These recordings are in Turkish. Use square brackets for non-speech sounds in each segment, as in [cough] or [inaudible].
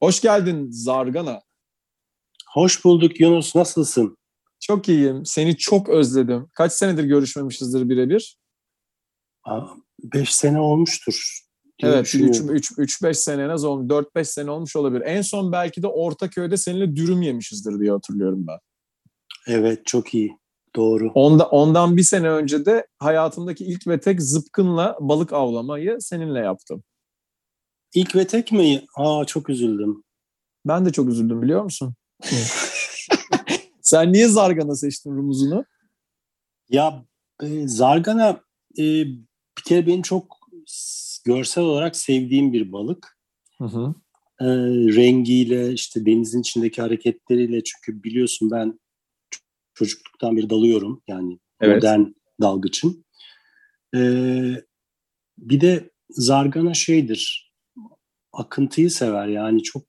Hoş geldin Zargana. Hoş bulduk Yunus. Nasılsın? Çok iyiyim. Seni çok özledim. Kaç senedir görüşmemişizdir birebir? Beş sene olmuştur. Evet, 3-5 sene en az olmuş. 4-5 sene olmuş olabilir. En son belki de Ortaköy'de seninle dürüm yemişizdir diye hatırlıyorum ben. Evet, çok iyi. Doğru. Onda, ondan bir sene önce de hayatımdaki ilk ve tek zıpkınla balık avlamayı seninle yaptım. İlk ve tek mi? Aa çok üzüldüm. Ben de çok üzüldüm biliyor musun? Sen niye Zargana seçtin rumuzunu? Ya e, Zargana e, bir kere benim çok görsel olarak sevdiğim bir balık. Hı hı. E, rengiyle işte denizin içindeki hareketleriyle çünkü biliyorsun ben çocukluktan beri dalıyorum yani evet. modern dalgıçım. E, bir de Zargana şeydir akıntıyı sever yani çok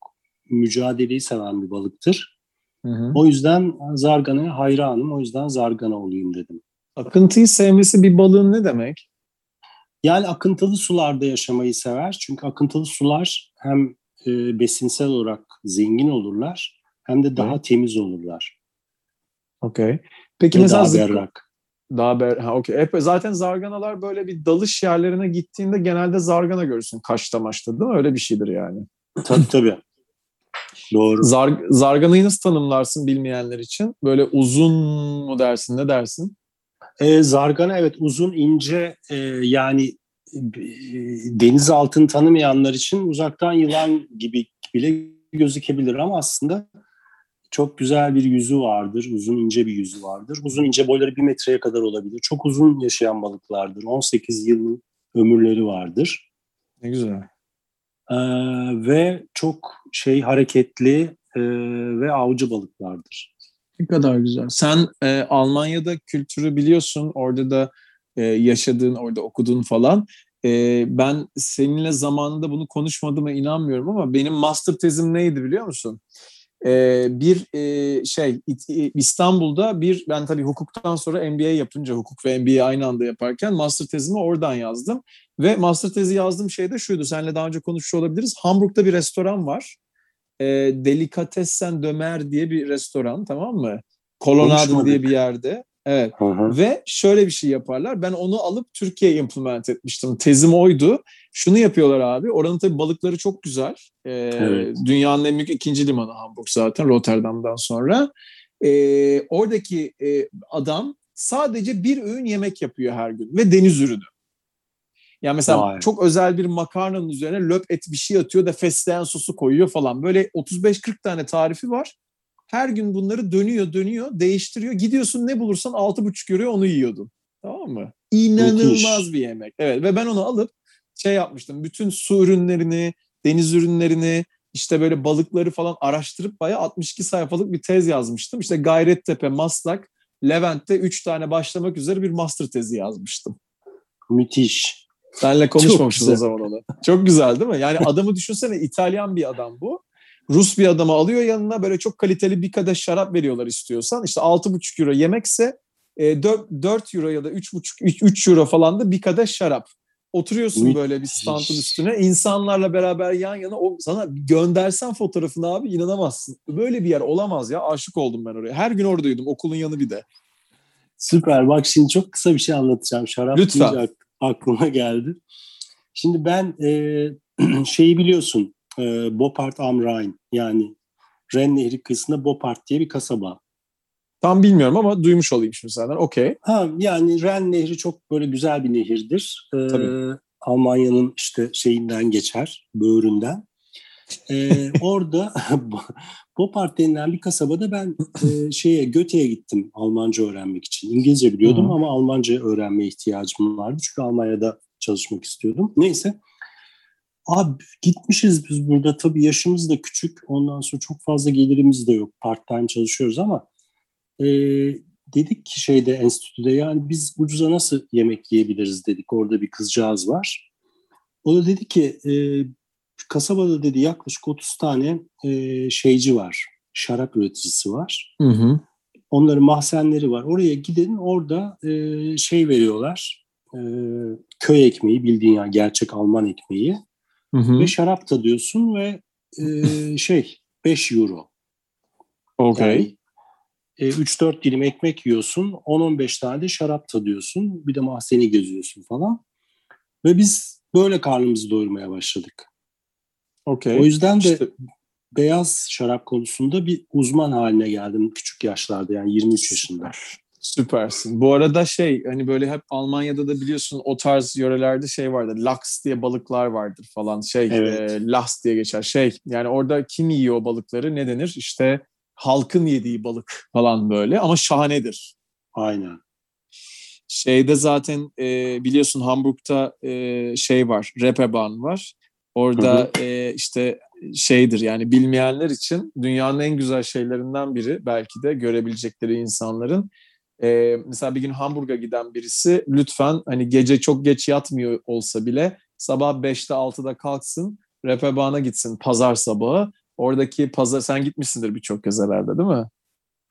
mücadeleyi seven bir balıktır. Hı hı. O yüzden Zargana'ya hayranım. O yüzden Zargana olayım dedim. Akıntıyı sevmesi bir balığın ne demek? Yani akıntılı sularda yaşamayı sever. Çünkü akıntılı sular hem e, besinsel olarak zengin olurlar hem de daha Hı. temiz olurlar. Okey. Peki Ve mesela berrak. Daha ber ha okey. Hep zaten zarganalar böyle bir dalış yerlerine gittiğinde genelde zargana görürsün kaşta maçta değil mi? Öyle bir şeydir yani. Tabii tabii. Doğru. Zar, zarganayı nasıl tanımlarsın bilmeyenler için? Böyle uzun mu dersin? Ne dersin? E, zargana evet uzun ince e, yani e, deniz altını tanımayanlar için uzaktan yılan gibi bile gözükebilir ama aslında çok güzel bir yüzü vardır. Uzun ince bir yüzü vardır. Uzun ince boyları bir metreye kadar olabilir. Çok uzun yaşayan balıklardır. 18 yılın ömürleri vardır. Ne güzel. Ee, ve çok şey hareketli e, ve avcı balıklardır. Ne kadar güzel. Sen e, Almanya'da kültürü biliyorsun. Orada da e, yaşadığın, orada okudun falan. E, ben seninle zamanında bunu konuşmadığıma inanmıyorum ama benim master tezim neydi biliyor musun? E, bir e, şey İstanbul'da bir ben tabii hukuktan sonra MBA yapınca hukuk ve MBA aynı anda yaparken master tezimi oradan yazdım. Ve master tezi yazdığım şey de şuydu. Seninle daha önce konuşmuş olabiliriz. Hamburg'da bir restoran var e, Delikatessen Dömer diye bir restoran tamam mı? Kolonado diye bir yerde. Evet. Hı hı. Ve şöyle bir şey yaparlar. Ben onu alıp Türkiye'ye implement etmiştim. Tezim oydu. Şunu yapıyorlar abi. Oranın tabii balıkları çok güzel. Ee, evet. Dünyanın en büyük ikinci limanı Hamburg zaten Rotterdam'dan sonra. Ee, oradaki e, adam sadece bir öğün yemek yapıyor her gün ve deniz ürünü. Yani mesela Vay. çok özel bir makarnanın üzerine löp et bir şey atıyor da fesleğen sosu koyuyor falan. Böyle 35-40 tane tarifi var. Her gün bunları dönüyor dönüyor değiştiriyor. Gidiyorsun ne bulursan 6,5 euroya onu yiyordun. Tamam mı? İnanılmaz Müthiş. bir yemek. Evet ve ben onu alıp şey yapmıştım. Bütün su ürünlerini, deniz ürünlerini, işte böyle balıkları falan araştırıp bayağı 62 sayfalık bir tez yazmıştım. İşte Gayrettepe, Maslak, Levent'te 3 tane başlamak üzere bir master tezi yazmıştım. Müthiş. Senle konuşmamışız o zaman onu. Çok güzel değil mi? Yani adamı düşünsene İtalyan bir adam bu. Rus bir adamı alıyor yanına böyle çok kaliteli bir kadeh şarap veriyorlar istiyorsan. İşte 6,5 euro yemekse 4, 4 euro ya da 3,5 3 euro falan da bir kadeh şarap. Oturuyorsun böyle bir standın üstüne. insanlarla beraber yan yana o sana göndersen fotoğrafını abi inanamazsın. Böyle bir yer olamaz ya. Aşık oldum ben oraya. Her gün oradaydım. Okulun yanı bir de. Süper. Bak şimdi çok kısa bir şey anlatacağım. Şarap Lütfen aklıma geldi. Şimdi ben e, [clears throat] şeyi biliyorsun e, Bopart am Rhein yani Ren Nehri kıyısında Bopart diye bir kasaba. Tam bilmiyorum ama duymuş olayım şimdi senden. Okey. Ha yani Ren Nehri çok böyle güzel bir nehirdir. Ee, Almanya'nın işte şeyinden geçer, böğründen. Ee, [laughs] orada [laughs] Bopart denilen bir kasabada ben e, şeye Göte'ye gittim Almanca öğrenmek için. İngilizce biliyordum Hı. ama Almanca öğrenmeye ihtiyacım vardı. Çünkü Almanya'da çalışmak istiyordum. Neyse. Abi gitmişiz biz burada tabii yaşımız da küçük. Ondan sonra çok fazla gelirimiz de yok. Part time çalışıyoruz ama e, dedik ki şeyde enstitüde yani biz ucuza nasıl yemek yiyebiliriz dedik. Orada bir kızcağız var. O da dedi ki e, kasabada dedi yaklaşık 30 tane e, şeyci var. Şarap üreticisi var. Hı hı. Onların mahzenleri var. Oraya gidin orada e, şey veriyorlar. E, köy ekmeği bildiğin yani gerçek Alman ekmeği. Hı hı. Ve şarap tadıyorsun ve e, [laughs] şey 5 euro. Okay. Yani, e, 3-4 dilim ekmek yiyorsun. 10-15 tane de şarap tadıyorsun. Bir de mahzeni geziyorsun falan. Ve biz böyle karnımızı doyurmaya başladık. Okay. O yüzden de İşte- beyaz şarap konusunda bir uzman haline geldim küçük yaşlarda yani 23 yaşında. Süpersin. Bu arada şey hani böyle hep Almanya'da da biliyorsun o tarz yörelerde şey vardır. Laks diye balıklar vardır falan. Şey Evet. e, Lachs diye geçer. Şey yani orada kim yiyor balıkları ne denir? İşte halkın yediği balık falan böyle ama şahanedir. Aynen. Şeyde zaten e, biliyorsun Hamburg'da e, şey var, Reeperbahn var. Orada e, işte şeydir yani bilmeyenler için dünyanın en güzel şeylerinden biri belki de görebilecekleri insanların. E, mesela bir gün Hamburg'a giden birisi lütfen hani gece çok geç yatmıyor olsa bile sabah 5'te 6'da kalksın Reeperbahn'a gitsin pazar sabahı. Oradaki pazar sen gitmişsindir birçok kez herhalde değil mi?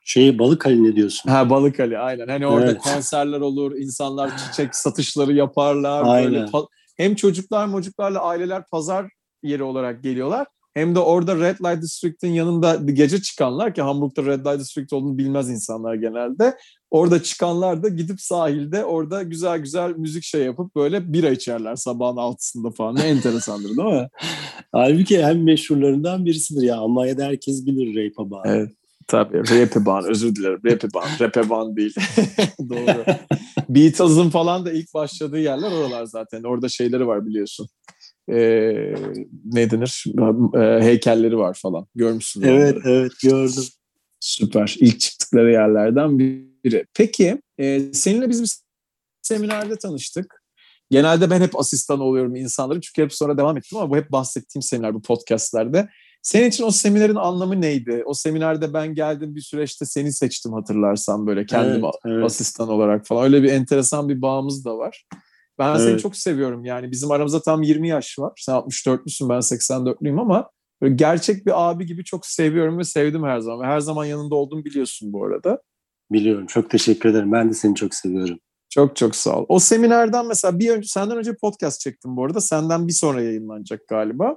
Şey balık haline diyorsun. Ha Balık Ali aynen. Hani orada Evet. konserler olur, insanlar çiçek satışları yaparlar. Böyle Aynen. pa- hem çocuklar mocuklarla aileler pazar yeri olarak geliyorlar. Hem de orada Red Light District'in yanında gece çıkanlar ki Hamburg'da Red Light District olduğunu bilmez insanlar genelde. Orada çıkanlar da gidip sahilde orada güzel güzel müzik şey yapıp böyle bira içerler sabahın altısında falan. Ne enteresandır değil mi? [laughs] Halbuki en meşhurlarından birisidir ya. Almanya'da herkes bilir Reeperbahn. Evet. Tabii. Reeperbahn. Özür dilerim. Reeperbahn. Reeperbahn değil. [laughs] Doğru. Beatles'ın falan da ilk başladığı yerler oralar zaten. Orada şeyleri var biliyorsun. Ee, ne denir? Ee, heykelleri var falan. Görmüşsün. Evet onları. evet gördüm. Süper. İlk çıktıkları yerlerden biri. Peki e, seninle biz bir seminerde tanıştık. Genelde ben hep asistan oluyorum insanların çünkü hep sonra devam ettim ama bu hep bahsettiğim seminer bu podcastlerde. Senin için o seminerin anlamı neydi? O seminerde ben geldim bir süreçte seni seçtim hatırlarsan böyle kendim Evet, evet. asistan olarak falan. Öyle bir enteresan bir bağımız da var. Ben seni Evet. çok seviyorum yani. Bizim aramızda tam 20 yaş var. Sen 64'lüsün ben 84'lüyüm ama böyle gerçek bir abi gibi çok seviyorum ve sevdim her zaman. Ve her zaman yanında olduğumu biliyorsun bu arada. Biliyorum. Çok teşekkür ederim. Ben de seni çok seviyorum. Çok çok sağ ol. O seminerden mesela bir önce senden önce podcast çektim bu arada. Senden bir sonra yayınlanacak galiba.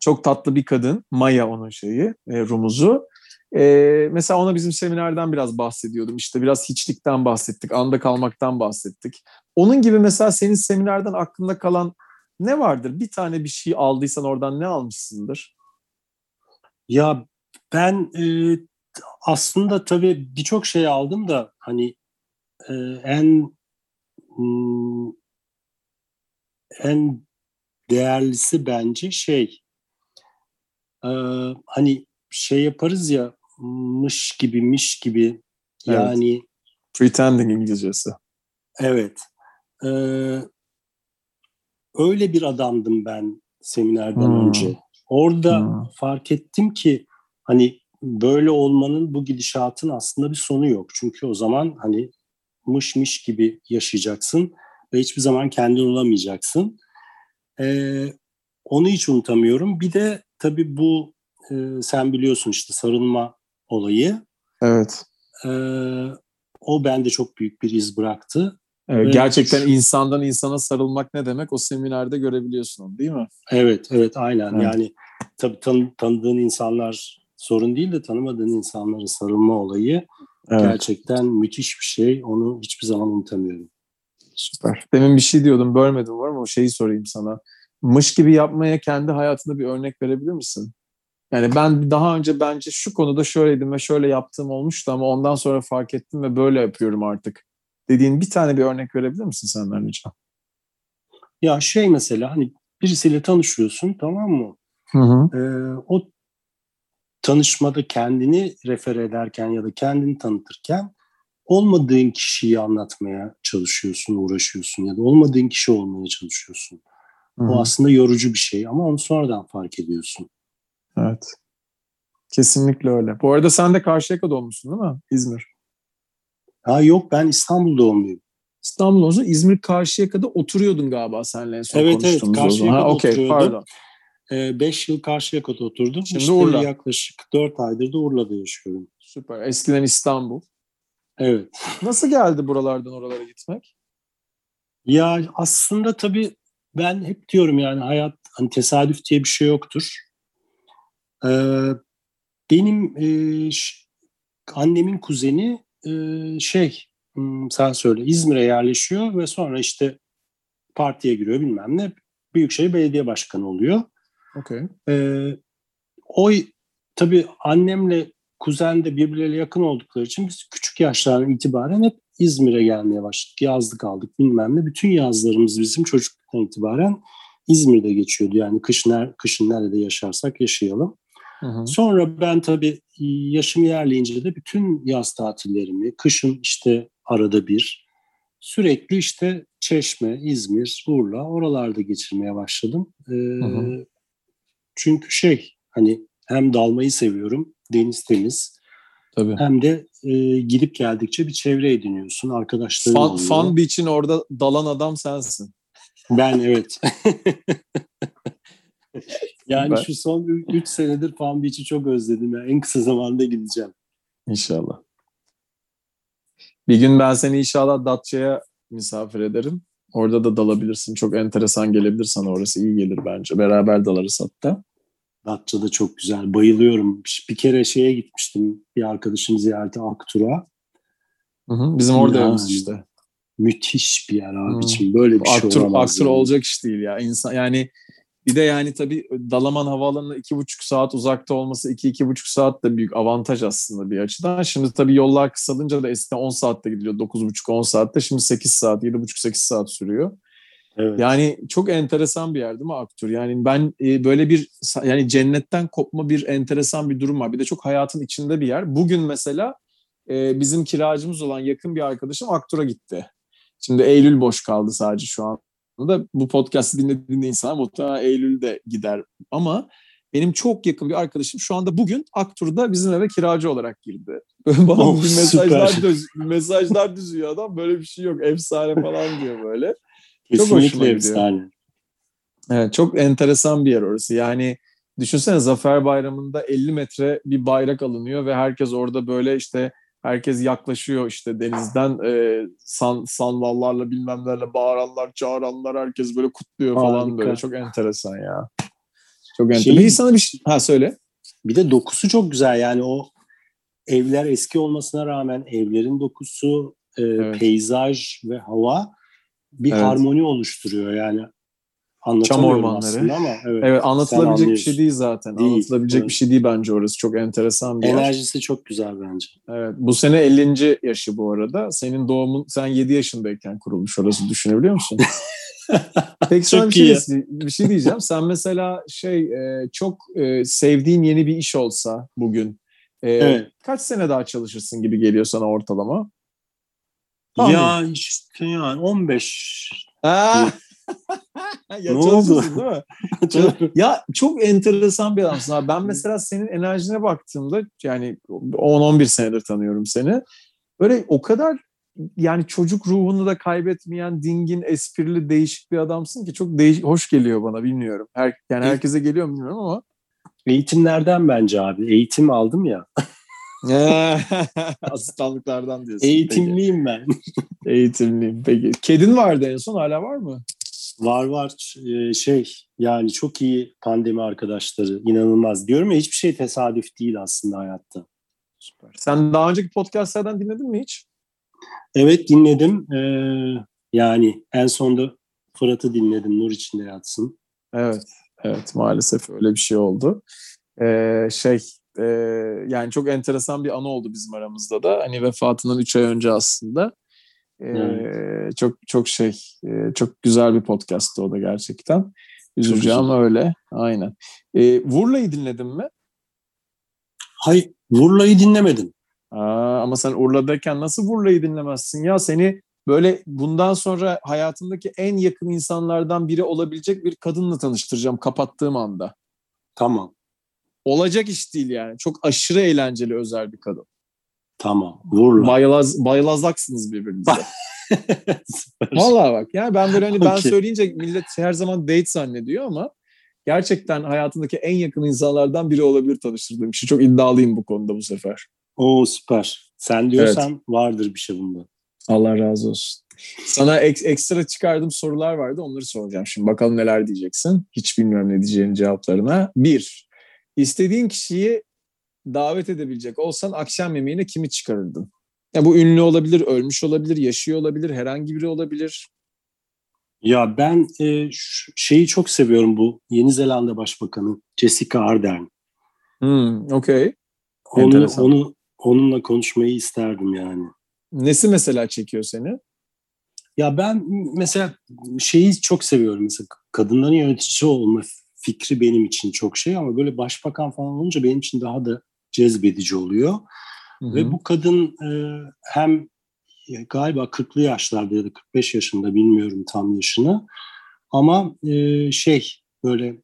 Çok tatlı bir kadın. Maya onun şeyi, e, rumuzu. E, mesela ona bizim seminerden biraz bahsediyordum. İşte biraz hiçlikten bahsettik, anda kalmaktan bahsettik. Onun gibi mesela senin seminerden aklında kalan ne vardır? Bir tane bir şey aldıysan oradan ne almışsındır? Ya ben e, aslında tabii birçok şey aldım da hani e, en hmm, en değerlisi bence şey e, hani şey yaparız ya mış gibi miş gibi Evet. yani Pretending İngilizcesi. evet e, öyle bir adamdım ben seminerden Hmm. önce. Orada Hmm. fark ettim ki hani böyle olmanın bu gidişatın aslında bir sonu yok. Çünkü o zaman hani mış mış gibi yaşayacaksın ve hiçbir zaman kendin olamayacaksın. Ee, onu hiç unutamıyorum. Bir de tabii bu e, sen biliyorsun işte sarılma olayı. Evet. Ee, o bende çok büyük bir iz bıraktı. Evet, Evet. Gerçekten insandan insana sarılmak ne demek o seminerde görebiliyorsun onu, değil mi? Evet, evet aynen. Evet. Yani tabii tan- tanıdığın insanlar sorun değil de tanımadığın insanlara sarılma olayı Evet. gerçekten müthiş bir şey. Onu hiçbir zaman unutamıyorum. Süper. Demin bir şey diyordum bölmedim var mı? O şeyi sorayım sana. Mış gibi yapmaya kendi hayatında bir örnek verebilir misin? Yani ben daha önce bence şu konuda şöyleydim ve şöyle yaptığım olmuştu ama ondan sonra fark ettim ve böyle yapıyorum artık. Dediğin bir tane bir örnek verebilir misin senden rica? Ya şey mesela hani birisiyle tanışıyorsun tamam mı? Hı hı. Ee, o tanışmada kendini refer ederken ya da kendini tanıtırken olmadığın kişiyi anlatmaya çalışıyorsun, uğraşıyorsun ya da olmadığın kişi olmaya çalışıyorsun. O aslında yorucu bir şey ama onu sonradan fark ediyorsun. Evet. Kesinlikle öyle. Bu arada sen de Karşıyaka doğmuşsun değil mi? İzmir. Ha yok ben İstanbul doğumluyum. İstanbul olsun İzmir Karşıyaka'da oturuyordun galiba seninle en son Evet evet Karşıyaka'da ha, okay, oturuyordum. pardon. 5 yıl Karşıyaka'da oturdum. Şimdi işte Urla. yaklaşık 4 aydır da Urla'da yaşıyorum. Süper. Eskiden İstanbul. Evet. Nasıl geldi buralardan oralara gitmek? Ya aslında tabii ben hep diyorum yani hayat hani tesadüf diye bir şey yoktur. Ee, benim e, annemin kuzeni e, şey hmm, sen söyle İzmir'e yerleşiyor ve sonra işte partiye giriyor bilmem ne Büyükşehir Belediye Başkanı oluyor. Okay. Ee, o tabii annemle kuzen de birbirleriyle yakın oldukları için biz küçük yaşlardan itibaren hep İzmir'e gelmeye başladık. Yazlık aldık bilmem ne. Bütün yazlarımız bizim çocukluktan itibaren İzmir'de geçiyordu. Yani kış ner, kışın nerede yaşarsak yaşayalım. Hı hı. Sonra ben tabii yaşım ilerleyince de bütün yaz tatillerimi, kışın işte arada bir, sürekli işte Çeşme, İzmir, Urla oralarda geçirmeye başladım. Ee, hı. Çünkü şey hani hem dalmayı seviyorum, deniz temiz, Tabii. hem de e, gidip geldikçe bir çevre ediniyorsun, arkadaşların Fun, oluyor. Fun Beach'in orada dalan adam sensin. Ben evet. [laughs] [laughs] yani Ben- şu son 3 senedir Palm Beach'i çok özledim. Yani en kısa zamanda gideceğim. İnşallah. Bir gün ben seni inşallah Datça'ya misafir ederim. Orada da dalabilirsin. Çok enteresan gelebilir sana orası. iyi gelir bence. Beraber dalarız hatta. Datça'da çok güzel. Bayılıyorum. Bir kere şeye gitmiştim. Bir arkadaşım ziyarete Aktur'a. Hı hı. Bizim orada Yani. işte. Müthiş bir yer abiciğim. Böyle bir şey Aktur, olamaz. Aktur yani. olacak iş değil ya. İnsan yani bir de yani tabii Dalaman Havaalanı'na iki buçuk saat uzakta olması iki iki buçuk saat de büyük avantaj aslında bir açıdan. Şimdi tabii yollar kısalınca da eskiden 10 saatte gidiliyor. 9,5-10 saatte. Şimdi 8 saat, 7,5-8 saat sürüyor. Evet. Yani çok enteresan bir yer değil mi Aktur? Yani ben e, böyle bir yani cennetten kopma bir enteresan bir durum var. Bir de çok hayatın içinde bir yer. Bugün mesela e, bizim kiracımız olan yakın bir arkadaşım Aktur'a gitti. Şimdi Eylül boş kaldı sadece şu an. Da bu podcast'ı dinlediğinde insan muhtemelen Eylül'de gider. Ama benim çok yakın bir arkadaşım şu anda bugün Aktur'da bizim eve kiracı olarak girdi. [laughs] Böyle bana Oh, bir mesajlar, düz, mesajlar düzüyor adam. Böyle bir şey yok. Efsane falan diyor böyle. Çok hoşuma Kesinlikle gidiyor. efsane. Evet, çok enteresan bir yer orası. Yani düşünsene Zafer Bayramı'nda 50 metre bir bayrak alınıyor ve herkes orada böyle işte herkes yaklaşıyor işte denizden e, san, sandallarla bilmemlerle bağıranlar, çağıranlar herkes böyle kutluyor falan Harika. böyle. Çok enteresan ya. Çok Şey- enteresan. Peki sana bir şey... Ha söyle. Bir de dokusu çok güzel. Yani o evler eski olmasına rağmen evlerin dokusu, e, Evet. peyzaj ve hava bir Evet. harmoni oluşturuyor. Yani anlatamıyorum ormanları. ama [laughs] evet. Evet anlatılabilecek bir şey değil zaten. Değil, Anlatılabilecek evet. bir şey değil bence orası. Çok enteresan bir yer. Enerjisi çok güzel bence. Evet, bu sene 50. yaşı bu arada. Senin doğumun, sen 7 yaşındayken kurulmuş orası düşünebiliyor musun? [laughs] Peki sana bir şey, bir şey diyeceğim. Sen mesela şey e, çok e, sevdiğin yeni bir iş olsa bugün e, Evet. kaç sene daha çalışırsın gibi geliyor sana ortalama? Tahmin. Ya işte yani 15. Ha! [laughs] ya Ne oldu? değil mi? [laughs] Ya çok enteresan bir adamsın. abi. Ben mesela senin enerjine baktığımda yani 10-11 senedir tanıyorum seni. Böyle o kadar yani çocuk ruhunu da kaybetmeyen, dingin, esprili, değişik bir adamsın ki çok değiş hoş geliyor bana bilmiyorum. Her, yani herkese geliyor mu bilmiyorum ama. Eğitimlerden bence abi. Eğitim aldım ya. [laughs] Asistanlıklardan diyorsun. Eğitimliyim ben. Peki. Eğitimliyim. Peki. Kedin vardı en son hala var mı? Var var Ee, şey yani çok iyi pandemi arkadaşları inanılmaz. Diyorum ya hiçbir şey tesadüf değil aslında hayatta. Süper. Sen daha önceki podcastlerden dinledin mi hiç? Evet dinledim. Ee, yani en sonda Fırat'ı dinledim. Nur içinde yatsın. Evet, evet maalesef öyle bir şey oldu. Ee, şey, e, yani çok enteresan bir anı oldu bizim aramızda da. Hani vefatından 3 ay önce aslında. Ee, Evet. Çok çok şey, e, çok güzel bir podcasttı o da gerçekten. Üzücü ama öyle, aynen. Ee, Vurla'yı dinledin mi? Hay Vurla'yı dinlemedim. Aa, ama sen Urla'dayken nasıl Vurla'yı dinlemezsin ya? Seni böyle bundan sonra hayatındaki en yakın insanlardan biri olabilecek bir kadınla tanıştıracağım kapattığım anda. Tamam. Olacak iş değil yani. Çok aşırı eğlenceli özel bir kadın. Tamam. Vurla. Bayılaz, bayılazaksınız birbirinize. [laughs] Vallahi bak yani ben böyle hani ben Okey. söyleyince millet her zaman date zannediyor ama gerçekten hayatındaki en yakın insanlardan biri olabilir tanıştırdığım kişi. Çok iddialıyım bu konuda bu sefer. Oo süper. Sen diyorsan vardır bir şey bunda. Allah razı olsun. Sana ek- ekstra çıkardığım sorular vardı. Onları soracağım şimdi. Bakalım neler diyeceksin. Hiç bilmiyorum ne diyeceğin cevaplarına. Bir, istediğin kişiyi davet edebilecek olsan akşam yemeğine kimi çıkarırdın? Ya bu ünlü olabilir, ölmüş olabilir, yaşıyor olabilir, herhangi biri olabilir. Ya ben e, şeyi çok seviyorum bu Yeni Zelanda Başbakanı Jessica Ardern. Hmm, okey. Onu, Enteresan. onu onunla konuşmayı isterdim yani. Nesi mesela çekiyor seni? Ya ben mesela şeyi çok seviyorum mesela kadınların yönetici olma fikri benim için çok şey ama böyle başbakan falan olunca benim için daha da cezbedici oluyor. Ve bu kadın e, hem galiba 40'lı yaşlarda ya da 45 yaşında bilmiyorum tam yaşını ama e, şey böyle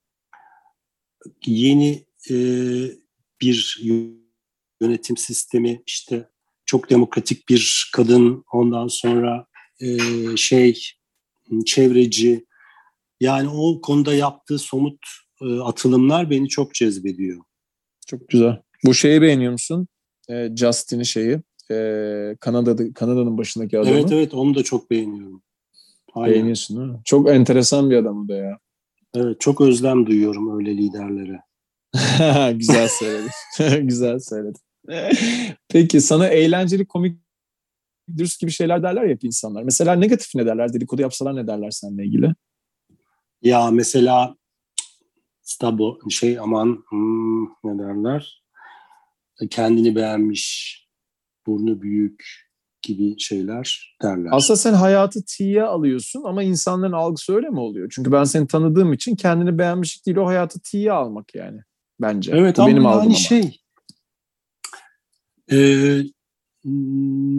yeni e, bir yönetim sistemi işte çok demokratik bir kadın ondan sonra e, şey çevreci yani o konuda yaptığı somut e, atılımlar beni çok cezbediyor. Çok güzel. Bu şeyi beğeniyor musun? Ee, Justin'i şeyi. Ee, Kanada'da Kanada'nın başındaki adamı. Evet evet onu da çok beğeniyorum. Aynen. Beğeniyorsun değil mi? Çok enteresan bir adam o da ya. Evet çok özlem duyuyorum öyle liderlere. [laughs] Güzel söyledin. [laughs] Güzel söyledin. Peki sana eğlenceli, komik, dürüst gibi şeyler derler ya hep insanlar. Mesela negatif ne derler? Dedikodu yapsalar ne derler seninle ilgili? Ya mesela stabo şey aman hmm, ne derler kendini beğenmiş burnu büyük gibi şeyler derler. Aslında sen hayatı tiye alıyorsun ama insanların algısı öyle mi oluyor? Çünkü ben seni tanıdığım için kendini beğenmişlik değil o hayatı tiye almak yani bence. Evet Bu ama benim yani ama. şey e,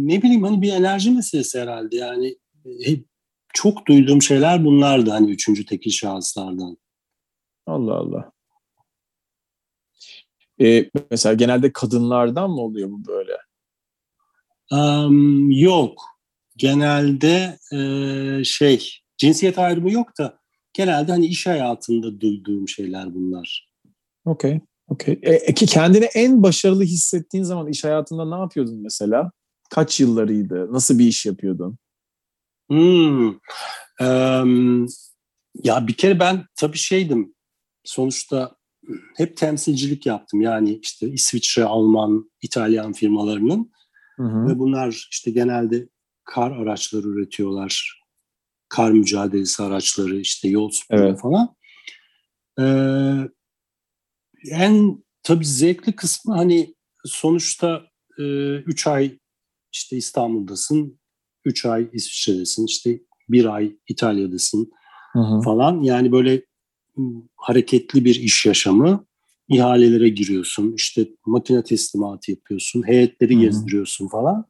ne bileyim hani bir enerji meselesi herhalde yani hep çok duyduğum şeyler bunlardı hani üçüncü tekil şahıslardan. Allah Allah. Ee, mesela genelde kadınlardan mı oluyor bu böyle? Um, yok. Genelde e, şey cinsiyet ayrımı yok da genelde hani iş hayatında duyduğum şeyler bunlar. Okey. Okey. E, e, ki kendini en başarılı hissettiğin zaman iş hayatında ne yapıyordun mesela? Kaç yıllarıydı? Nasıl bir iş yapıyordun? Hmm. Em, ya bir kere ben tabii şeydim. Sonuçta hep temsilcilik yaptım. Yani işte İsviçre, Alman, İtalyan firmalarının Hı hı. ve bunlar işte genelde kar araçları üretiyorlar. Kar mücadelesi araçları, işte yol sporu Evet. falan. Ee, en tabii zevkli kısmı hani sonuçta 3 ay işte İstanbul'dasın, 3 ay İsviçre'desin, işte bir ay İtalya'dasın Hı hı. falan. Yani böyle hareketli bir iş yaşamı. İhalelere giriyorsun, işte makine teslimatı yapıyorsun, heyetleri Hı hı. gezdiriyorsun falan.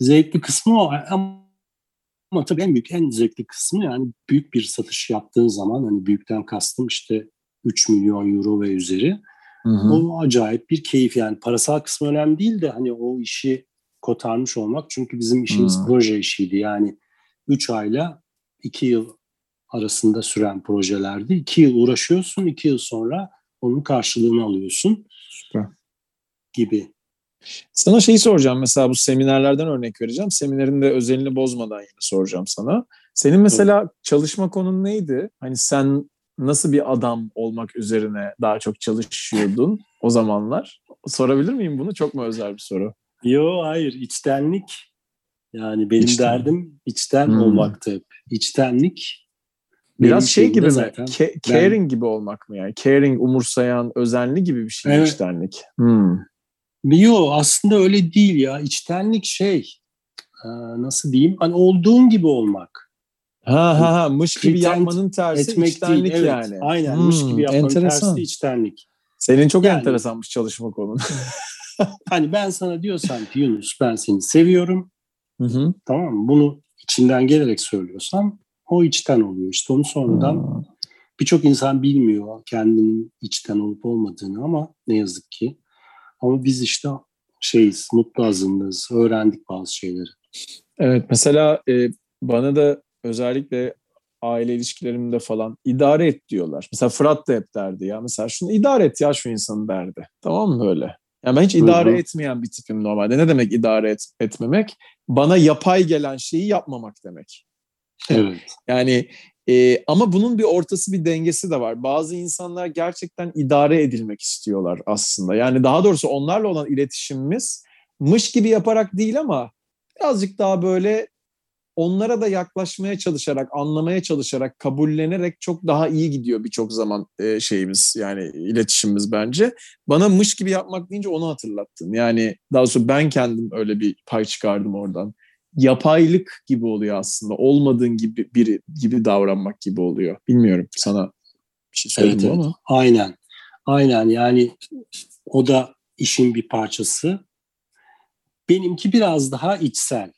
Zevkli kısmı o. Ama, ama tabii en büyük, en zevkli kısmı yani büyük bir satış yaptığın zaman hani büyükten kastım işte 3 milyon euro ve üzeri. Hı hı. O acayip bir keyif yani parasal kısmı önemli değil de hani o işi kotarmış olmak. Çünkü bizim işimiz Hmm. proje işiydi yani 3 ayla 2 yıl arasında süren projelerdi. 2 yıl uğraşıyorsun 2 yıl sonra onun karşılığını alıyorsun Süper. gibi. Sana şeyi soracağım mesela bu seminerlerden örnek vereceğim. Seminerin de özelini bozmadan yine soracağım sana. Senin mesela çalışma konun neydi? Hani sen nasıl bir adam olmak üzerine daha çok çalışıyordun o zamanlar? Sorabilir miyim bunu? Çok mu özel bir soru? Yo hayır içtenlik yani benim İçten. derdim içten Hmm. olmaktı hep. İçtenlik Biraz benim şey gibi mi? Ke- Ben- caring gibi olmak mı yani? Caring, umursayan, özenli gibi bir şey Evet. içtenlik. Hmm. Yo aslında öyle değil ya. İçtenlik şey nasıl diyeyim? Hani olduğun gibi olmak. Ha ha ha mış gibi Pretend yapmanın tersi Etmek içtenlik değil. Evet, yani. Aynen. Mış Hmm, gibi yapmanın enteresan. tersi içtenlik. Senin çok Yani- enteresanmış çalışma konun. [laughs] Hani ben sana diyorsam ki Yunus ben seni seviyorum. Hı hı. Tamam mı? Bunu içinden gelerek söylüyorsan o içten oluyor. İşte onu sonradan Hmm. birçok insan bilmiyor kendinin içten olup olmadığını ama ne yazık ki. Ama biz işte şeyiz, mutlu azınlığız, öğrendik bazı şeyleri. Evet mesela e, bana da özellikle aile ilişkilerimde falan idare et diyorlar. Mesela Fırat da hep derdi ya mesela şunu idare et ya şu insanı derdi. Tamam mı böyle? Yani ben hiç idare Hı hı. etmeyen bir tipim normalde. Ne demek idare et, etmemek? Bana yapay gelen şeyi yapmamak demek. [laughs] Yani e, ama bunun bir ortası bir dengesi de var. Bazı insanlar gerçekten idare edilmek istiyorlar aslında. Yani daha doğrusu onlarla olan iletişimimiz mış gibi yaparak değil ama birazcık daha böyle onlara da yaklaşmaya çalışarak, anlamaya çalışarak, kabullenerek çok daha iyi gidiyor birçok zaman e, şeyimiz yani iletişimimiz bence. Bana mış gibi yapmak deyince onu hatırlattın. Yani daha doğrusu ben kendim öyle bir pay çıkardım oradan yapaylık gibi oluyor aslında. Olmadığın gibi biri gibi davranmak gibi oluyor. Bilmiyorum sana bir şey söyledim Evet, evet. ama. Aynen. Aynen yani o da işin bir parçası. Benimki biraz daha içsel,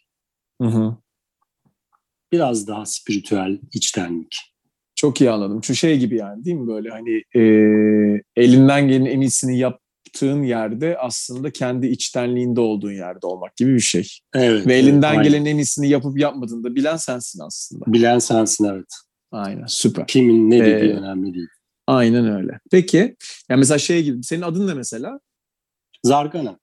Hı hı. biraz daha spiritüel içtenlik. Çok iyi anladım. Şu şey gibi yani değil mi böyle hani e, elinden gelen en iyisini yaptığın yerde aslında kendi içtenliğinde olduğun yerde olmak gibi bir şey. Evet. Ve evet, elinden aynen. gelen en iyisini yapıp yapmadığını da bilen sensin aslında. Bilen sensin evet. Aynen süper. Kimin ne dediği Ee, önemli değil. Aynen öyle. Peki yani mesela şey gibi senin adın ne mesela? Zargana.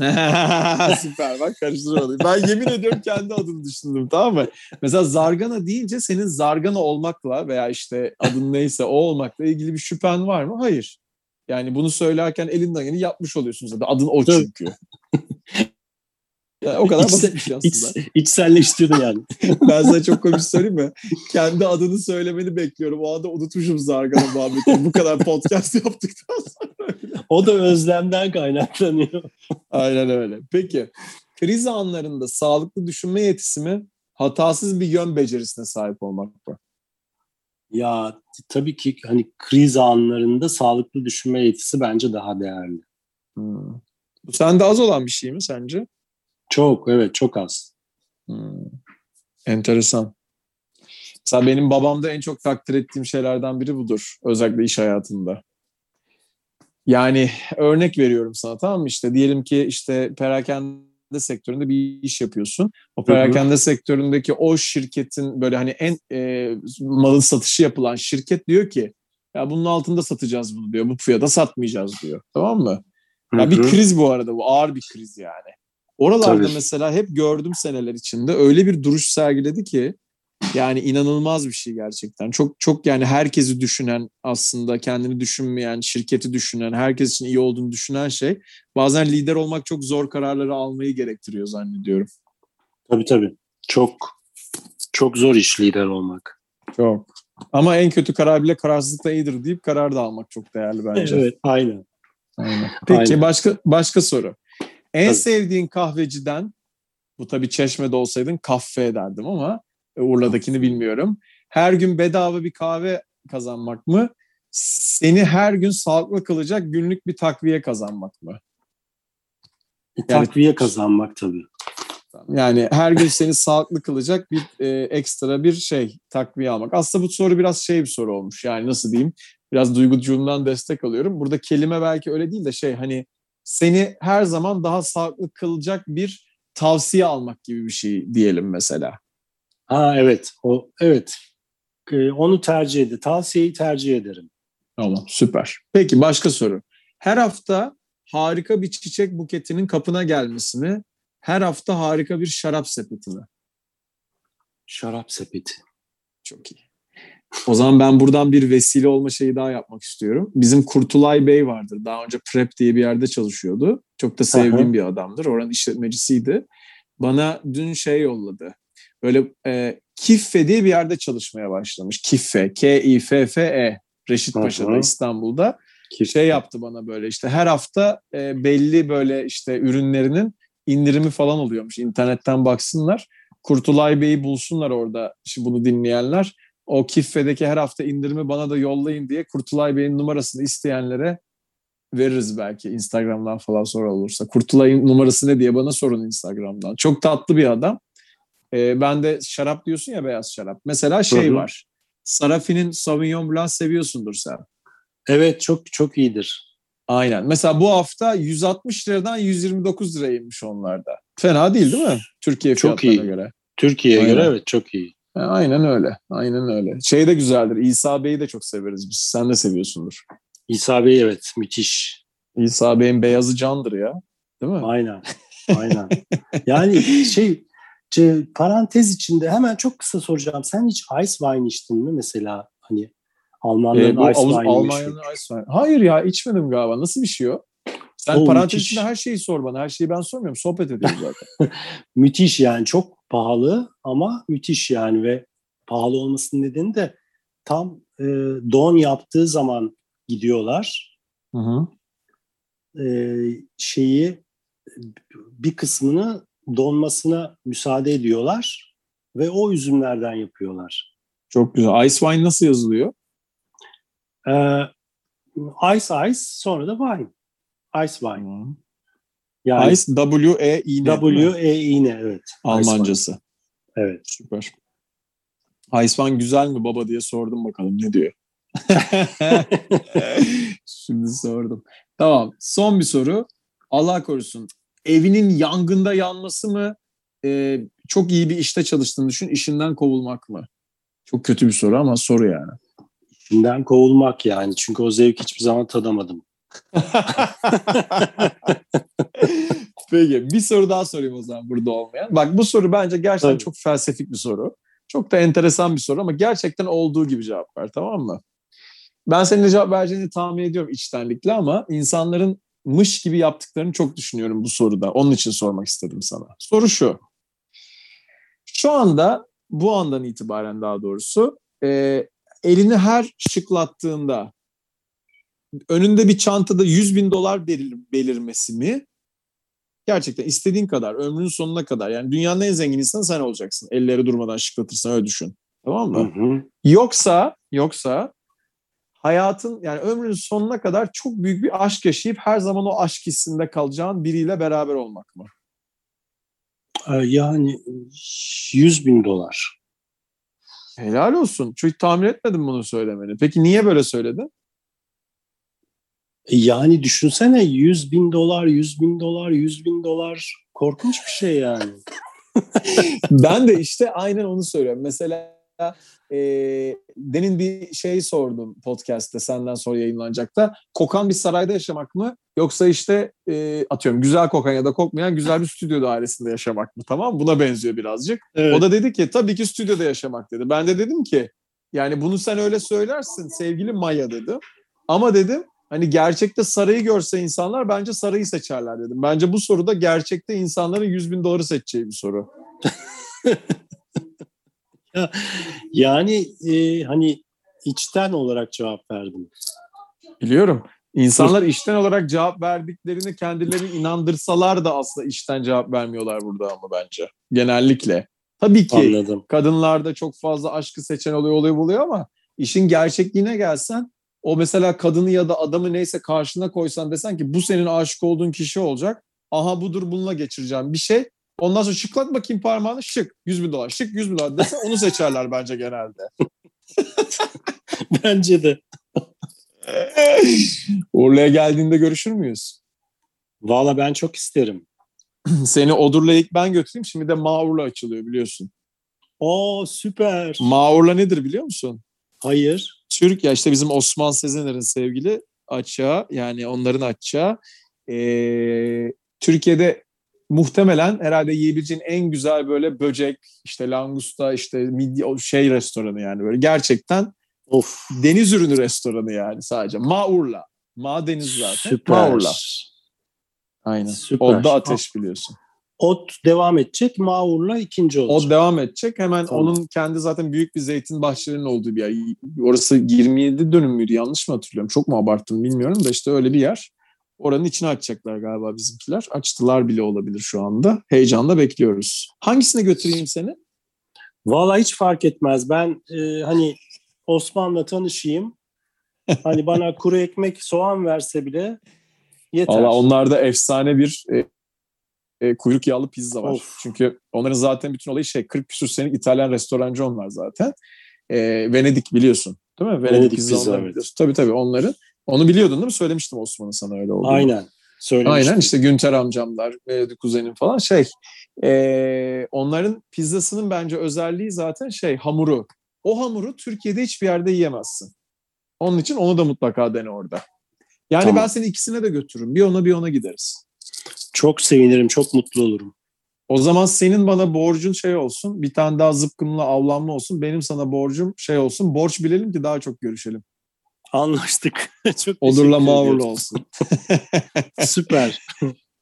[laughs] Süper bak karıştırmadım. Ben yemin ediyorum kendi adını düşündüm tamam mı? Mesela Zargana deyince senin Zargana olmakla veya işte adın neyse o olmakla ilgili bir şüphen var mı? Hayır. Yani bunu söylerken elinden geleni yapmış oluyorsun zaten. Adın o çünkü. Yani o kadar İçse- basit bir şey İç, aslında. içselleştirdi yani. [laughs] Ben sana çok komik söyleyeyim mi? Kendi adını söylemeni bekliyorum. O anda unutmuşum Zargana muhabbetini. Bu kadar podcast [laughs] yaptıktan sonra. O da özlemden kaynaklanıyor. Aynen öyle. Peki kriz anlarında sağlıklı düşünme yetisi mi, hatasız bir yön becerisine sahip olmak mı? Ya tabii ki hani kriz anlarında sağlıklı düşünme yetisi bence daha değerli. Hmm. Bu sende az olan bir şey mi sence? Çok evet çok az. Hmm. Enteresan. Mesela benim babamda en çok takdir ettiğim şeylerden biri budur. Özellikle iş hayatında. Yani örnek veriyorum sana tamam mı? İşte diyelim ki işte perakende sektöründe bir iş yapıyorsun. O perakende sektöründeki o şirketin böyle hani en e, malın satışı yapılan şirket diyor ki ya bunun altında satacağız bunu diyor. Bu fiyata satmayacağız diyor. Tamam mı? Ya bir Hı hı. kriz bu arada bu ağır bir kriz yani. Oralarda Tabii. mesela hep gördüm seneler içinde öyle bir duruş sergiledi ki yani inanılmaz bir şey gerçekten. Çok çok yani herkesi düşünen aslında kendini düşünmeyen, şirketi düşünen, herkes için iyi olduğunu düşünen şey bazen lider olmak çok zor kararları almayı gerektiriyor zannediyorum. Tabii tabii. Çok çok zor iş lider olmak. Çok. Ama en kötü karar bile kararsızlıkta iyidir deyip karar da almak çok değerli bence. Evet aynen. Aynen. Peki Aynen. başka başka soru. En Tabii. sevdiğin kahveciden bu tabii Çeşme'de olsaydın kahve ederdim ama Urla'dakini bilmiyorum. Her gün bedava bir kahve kazanmak mı? Seni her gün sağlıklı kılacak günlük bir takviye kazanmak mı? E, Yani- takviye kazanmak tabii. Yani her gün seni sağlıklı kılacak bir e, ekstra bir şey takviye almak. Aslında bu soru biraz şey bir soru olmuş. Yani nasıl diyeyim? Biraz duygucuğumdan destek alıyorum. Burada kelime belki öyle değil de şey hani seni her zaman daha sağlıklı kılacak bir tavsiye almak gibi bir şey diyelim mesela. Ha evet. O evet. E, onu tercih ederim. Tavsiyeyi tercih ederim. Tamam süper. Peki başka soru. Her hafta harika bir çiçek buketinin kapına gelmesi mi? Her hafta harika bir şarap sepeti mi? Şarap sepeti. Çok iyi. O zaman ben buradan bir vesile olma şeyi daha yapmak istiyorum. Bizim Kurtulay Bey vardır. Daha önce Prep diye bir yerde çalışıyordu. Çok da sevdiğim Aha. bir adamdır. Oranın işletmecisiydi. Bana dün şey yolladı. Böyle e, Kiffe diye bir yerde çalışmaya başlamış. Kiffe, K-I-F-F-E. Reşit Paşa'da. İstanbul'da Ki- şey yaptı bana böyle işte her hafta e, belli böyle işte ürünlerinin indirimi falan oluyormuş. İnternetten baksınlar. Kurtulay Bey'i bulsunlar orada şimdi bunu dinleyenler. O Kiffe'deki her hafta indirimi bana da yollayın diye Kurtulay Bey'in numarasını isteyenlere veririz belki Instagram'dan falan sonra olursa. Kurtulay'ın numarası ne diye bana sorun Instagram'dan. Çok tatlı bir adam. E, ben de şarap diyorsun ya beyaz şarap. Mesela şey Hı hı. var. Sarafi'nin Sauvignon Blanc seviyorsundur sen. Evet çok çok iyidir. Aynen. Mesela bu hafta 160 liradan 129 liraya inmiş onlarda. Fena değil değil mi? Türkiye Çok fiyatlarına iyi. göre. Türkiye'ye göre evet çok iyi. Ha, Aynen öyle. Aynen öyle. Şey de güzeldir. İsa Bey'i de çok severiz biz. Sen de seviyorsundur. İsa Bey evet müthiş. İsa Bey'in beyazı candır ya. Değil mi? Aynen. Aynen. yani [laughs] şey parantez içinde hemen çok kısa soracağım. Sen hiç ice wine içtin mi mesela? Hani Almanların Ee, ice wine'i Almanya'nın ice wine. Hayır ya içmedim galiba. Nasıl bir şey o? Sen O parantez müthiş. içinde her şeyi sor bana. Her şeyi ben sormuyorum. Sohbet ediyoruz zaten. [laughs] Müthiş yani çok pahalı ama müthiş yani ve pahalı olmasının nedeni de tam e, don yaptığı zaman gidiyorlar. Hı hı. E, şeyi bir kısmını donmasına müsaade ediyorlar ve o üzümlerden yapıyorlar. Çok güzel. Ice wine nasıl yazılıyor? E, ice ice sonra da wine. Ice wine. Yani Ice W-E iğne. değil mi? W E iğne evet. Ice Almancası. wine, Evet. Süper. Ice wine güzel mi baba diye sordum bakalım ne diyor. [laughs] [laughs] Şimdi sordum. Tamam. Son bir soru. Allah korusun. Evinin yangında yanması mı? Ee, çok iyi bir işte çalıştığını düşün. işinden kovulmak mı? Çok kötü bir soru ama soru yani. İçinden kovulmak yani. Çünkü o zevk hiçbir zaman tadamadım. [laughs] Peki bir soru daha sorayım o zaman burada olmayan. Bak bu soru bence gerçekten Tabii. çok felsefik bir soru. Çok da enteresan bir soru ama gerçekten olduğu gibi cevap ver tamam mı? Ben senin de cevap vereceğini tahmin ediyorum içtenlikle ama insanların mış gibi yaptıklarını çok düşünüyorum bu soruda. Onun için sormak istedim sana. Soru şu. Şu anda bu andan itibaren daha doğrusu e, elini her şıklattığında önünde bir çantada 100 bin dolar belir, belirmesi mi? Gerçekten istediğin kadar, ömrünün sonuna kadar. Yani dünyanın en zengin insanı sen olacaksın. Elleri durmadan şıklatırsan öyle düşün. Tamam Hı mı? hı. Yoksa, yoksa hayatın yani ömrünün sonuna kadar çok büyük bir aşk yaşayıp her zaman o aşk hissinde kalacağın biriyle beraber olmak mı? Ee, Yani 100 bin dolar. Helal olsun. Çünkü tahmin etmedim bunu söylemeni. Peki niye böyle söyledin? E Yani düşünsene 100 bin dolar, 100 bin dolar, 100 bin dolar. Korkunç bir şey yani. [laughs] ben de işte aynen onu söylüyorum. Mesela e, demin bir şey sordum podcast'te senden sonra yayınlanacak da. Kokan bir sarayda yaşamak mı? Yoksa işte e, atıyorum güzel kokan ya da kokmayan güzel bir stüdyo dairesinde yaşamak mı? Tamam? Buna benziyor birazcık. Evet. O da dedi ki tabii ki stüdyoda yaşamak dedi. Ben de dedim ki yani bunu sen öyle söylersin sevgili Maya dedim. Ama dedim hani gerçekte sarayı görse insanlar bence sarayı seçerler dedim. Bence bu soruda gerçekte insanların 100 bin doları seçeceği bir soru. [laughs] [laughs] Yani e, hani içten olarak cevap verdim. Biliyorum. İnsanlar işten olarak cevap verdiklerini kendileri inandırsalar da aslında işten cevap vermiyorlar burada ama bence. Genellikle. Tabii ki Anladım. kadınlarda çok fazla aşkı seçen oluyor oluyor buluyor ama işin gerçekliğine gelsen o mesela kadını ya da adamı neyse karşına koysan desen ki bu senin aşık olduğun kişi olacak. Aha budur bununla geçireceğim bir şey. Ondan sonra şıklat bakayım parmağını şık 100 bin dolar şık 100 bin dolar dese onu seçerler bence genelde. [laughs] Bence de. Urla'ya geldiğinde görüşür müyüz? Valla ben çok isterim. [clears throat] Seni Odur'la ilk ben götüreyim. Şimdi de Maur'la açılıyor biliyorsun. Oo süper. Maur'la nedir biliyor musun? Hayır. Türk ya işte bizim Osman Sezener'in sevgili açağı yani onların açağı. Ee, Türkiye'de muhtemelen herhalde yiyebileceğin en güzel böyle böcek işte langusta işte midye şey restoranı yani böyle gerçekten Of. deniz ürünü restoranı yani sadece. Maur'la. Ma deniz zaten. Süper. Maur'la. Aynen. Süper. O da ateş biliyorsun. Ot devam edecek. Maur'la ikinci olacak. O devam edecek. Hemen Tamam. onun kendi zaten büyük bir zeytin bahçelerinin olduğu bir yer. Orası 27 dönüm müydü yanlış mı hatırlıyorum? Çok mu abarttım bilmiyorum da işte öyle bir yer. Oranın içine açacaklar galiba bizimkiler. Açtılar bile olabilir şu anda. Heyecanla bekliyoruz. Hangisine götüreyim seni? Valla hiç fark etmez. Ben e, hani Osman'la tanışayım. Hani bana [laughs] kuru ekmek, soğan verse bile yeter. Valla onlar da efsane bir e, e, kuyruk yağlı pizza var. Of. Çünkü onların zaten bütün olayı şey 40 küsur senelik İtalyan restorancı onlar zaten. E, Venedik biliyorsun değil mi? Venedik, Venedik pizza, pizza, evet. Tabii tabii onların. Onu biliyordun değil mi? Söylemiştim Osman'ın sana öyle olduğunu. Aynen. Söylemiştim. Aynen işte Günter amcamlar, Melodi kuzenim falan şey. e, onların pizzasının bence özelliği zaten şey hamuru. O hamuru Türkiye'de hiçbir yerde yiyemezsin. Onun için onu da mutlaka dene orada. Yani Tamam. ben seni ikisine de götürürüm. Bir ona bir ona gideriz. Çok sevinirim, çok mutlu olurum. O zaman senin bana borcun şey olsun. Bir tane daha zıpkınla avlanma olsun. Benim sana borcum şey olsun. Borç bilelim ki daha çok görüşelim. Anlaştık. [laughs] çok mağurla ediyorum. olsun. [laughs] [laughs] Süper.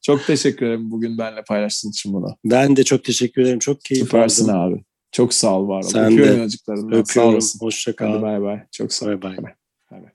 Çok teşekkür ederim bugün benimle paylaştığın için bunu. Ben de çok teşekkür ederim. Çok keyif Süpersin aldım. abi. Çok sağ ol var ol. Sen Öpüyorum de. yanacıklarından. Sağ Öpüyorum. olasın. Hoşça Hadi kal. bay bay. Çok sağ ol. Bay bay. Bay bay.